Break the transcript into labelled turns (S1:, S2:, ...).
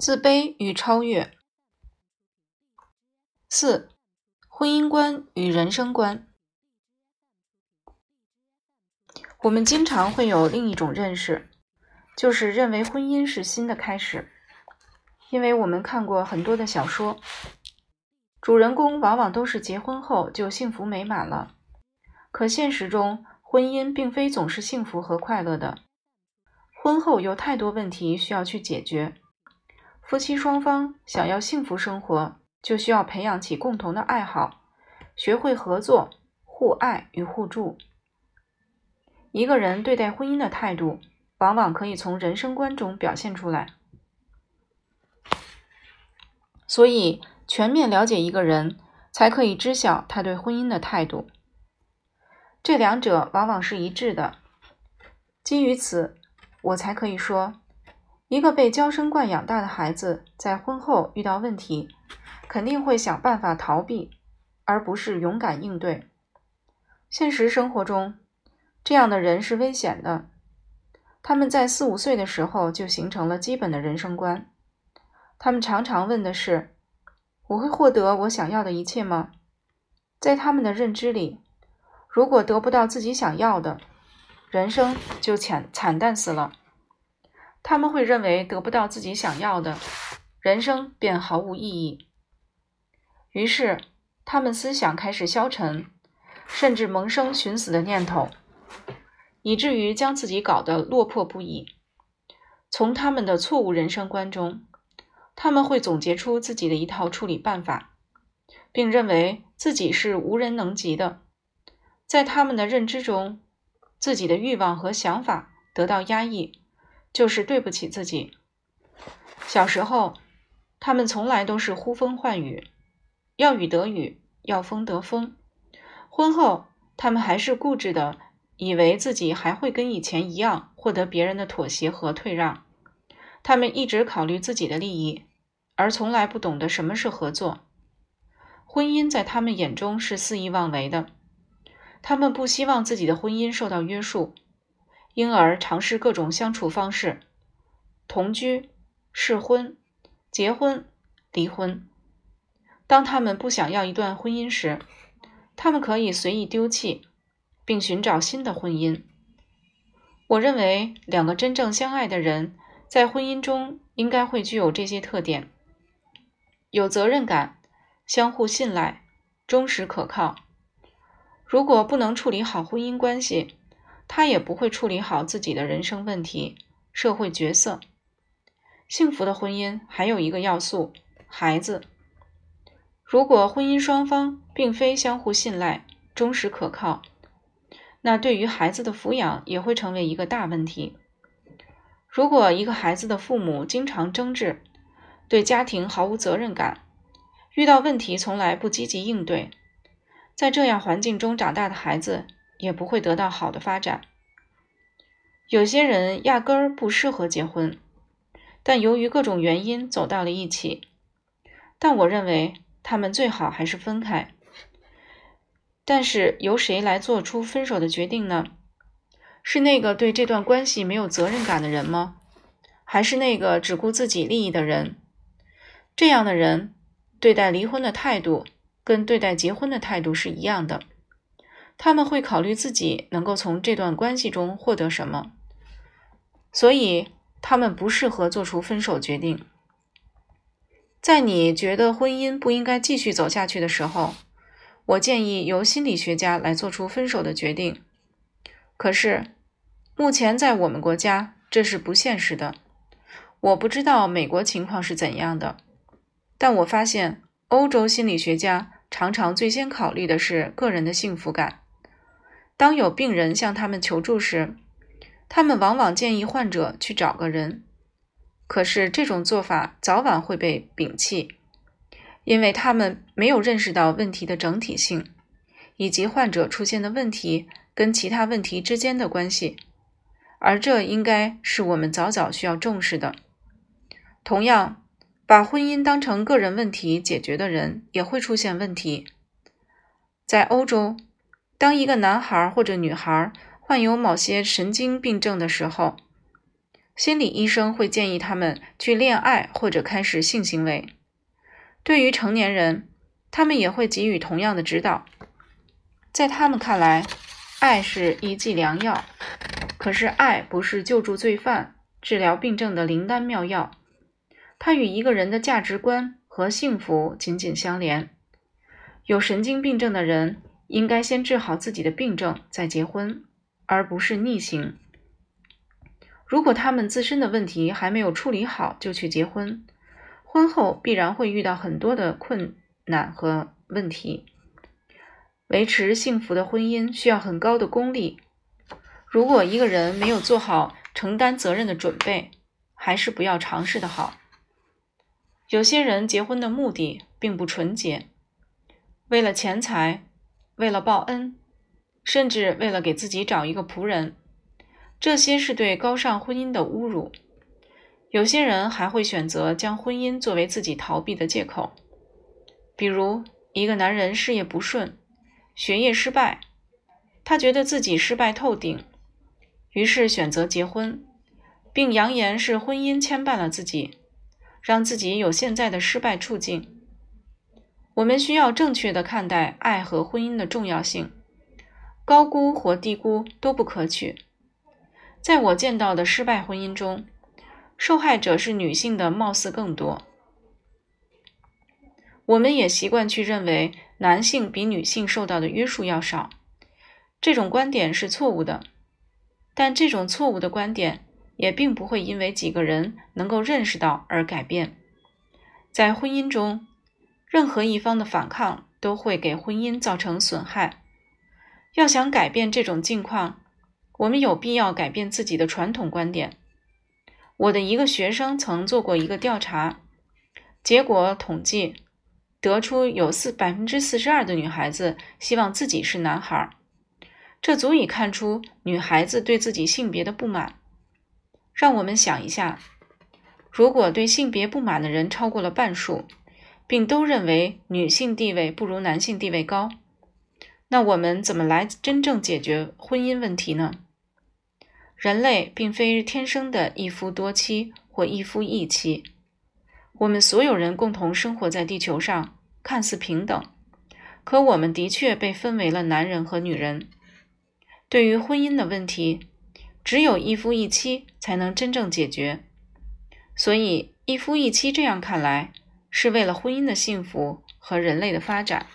S1: 自卑与超越。四、婚姻观与人生观。我们经常会有另一种认识，就是认为婚姻是新的开始，因为我们看过很多的小说，主人公往往都是结婚后就幸福美满了，可现实中婚姻并非总是幸福和快乐的，婚后有太多问题需要去解决。夫妻双方想要幸福生活，就需要培养起共同的爱好，学会合作、互爱与互助。一个人对待婚姻的态度，往往可以从人生观中表现出来。所以，全面了解一个人，才可以知晓他对婚姻的态度。这两者往往是一致的。基于此，我才可以说。一个被娇生惯养大的孩子，在婚后遇到问题，肯定会想办法逃避，而不是勇敢应对。现实生活中，这样的人是危险的。他们在四五岁的时候就形成了基本的人生观。他们常常问的是：“我会获得我想要的一切吗？”在他们的认知里，如果得不到自己想要的，人生就惨惨淡死了。他们会认为得不到自己想要的，人生便毫无意义。于是，他们思想开始消沉，甚至萌生寻死的念头，以至于将自己搞得落魄不已。从他们的错误人生观中，他们会总结出自己的一套处理办法，并认为自己是无人能及的。在他们的认知中，自己的欲望和想法得到压抑。就是对不起自己。小时候，他们从来都是呼风唤雨，要雨得雨，要风得风。婚后，他们还是固执的，以为自己还会跟以前一样获得别人的妥协和退让。他们一直考虑自己的利益，而从来不懂得什么是合作。婚姻在他们眼中是肆意妄为的，他们不希望自己的婚姻受到约束。因而尝试各种相处方式，同居、试婚、结婚、离婚。当他们不想要一段婚姻时，他们可以随意丢弃，并寻找新的婚姻。我认为，两个真正相爱的人在婚姻中应该会具有这些特点：有责任感、相互信赖、忠实可靠。如果不能处理好婚姻关系，他也不会处理好自己的人生问题、社会角色。幸福的婚姻还有一个要素：孩子。如果婚姻双方并非相互信赖、忠实可靠，那对于孩子的抚养也会成为一个大问题。如果一个孩子的父母经常争执，对家庭毫无责任感，遇到问题从来不积极应对，在这样环境中长大的孩子。也不会得到好的发展。有些人压根儿不适合结婚，但由于各种原因走到了一起。但我认为他们最好还是分开。但是由谁来做出分手的决定呢？是那个对这段关系没有责任感的人吗？还是那个只顾自己利益的人？这样的人对待离婚的态度跟对待结婚的态度是一样的。他们会考虑自己能够从这段关系中获得什么，所以他们不适合做出分手决定。在你觉得婚姻不应该继续走下去的时候，我建议由心理学家来做出分手的决定。可是，目前在我们国家这是不现实的。我不知道美国情况是怎样的，但我发现欧洲心理学家常常最先考虑的是个人的幸福感。当有病人向他们求助时，他们往往建议患者去找个人。可是这种做法早晚会被摒弃，因为他们没有认识到问题的整体性，以及患者出现的问题跟其他问题之间的关系。而这应该是我们早早需要重视的。同样，把婚姻当成个人问题解决的人也会出现问题。在欧洲。当一个男孩或者女孩患有某些神经病症的时候，心理医生会建议他们去恋爱或者开始性行为。对于成年人，他们也会给予同样的指导。在他们看来，爱是一剂良药。可是，爱不是救助罪犯、治疗病症的灵丹妙药。它与一个人的价值观和幸福紧紧相连。有神经病症的人应该先治好自己的病症，再结婚，而不是逆行。如果他们自身的问题还没有处理好就去结婚，婚后必然会遇到很多的困难和问题。维持幸福的婚姻需要很高的功力。如果一个人没有做好承担责任的准备，还是不要尝试的好。有些人结婚的目的并不纯洁，为了钱财，为了报恩，甚至为了给自己找一个仆人。这些是对高尚婚姻的侮辱。有些人还会选择将婚姻作为自己逃避的借口，比如一个男人事业不顺，学业失败，他觉得自己失败透顶，于是选择结婚，并扬言是婚姻牵绊了自己，让自己有现在的失败处境。我们需要正确的看待爱和婚姻的重要性，高估或低估都不可取。在我见到的失败婚姻中，受害者是女性的，貌似更多。我们也习惯去认为男性比女性受到的约束要少，这种观点是错误的。但这种错误的观点也并不会因为几个人能够认识到而改变。在婚姻中，任何一方的反抗都会给婚姻造成损害。要想改变这种境况，我们有必要改变自己的传统观点。我的一个学生曾做过一个调查，结果统计得出有四百分之四十二的女孩子希望自己是男孩，这足以看出女孩子对自己性别的不满。让我们想一下，如果对性别不满的人超过了半数，并都认为女性地位不如男性地位高，那我们怎么来真正解决婚姻问题呢？人类并非天生的一夫多妻或一夫一妻，我们所有人共同生活在地球上，看似平等，可我们的确被分为了男人和女人。对于婚姻的问题，只有一夫一妻才能真正解决。所以，一夫一妻这样看来，是为了婚姻的幸福和人类的发展。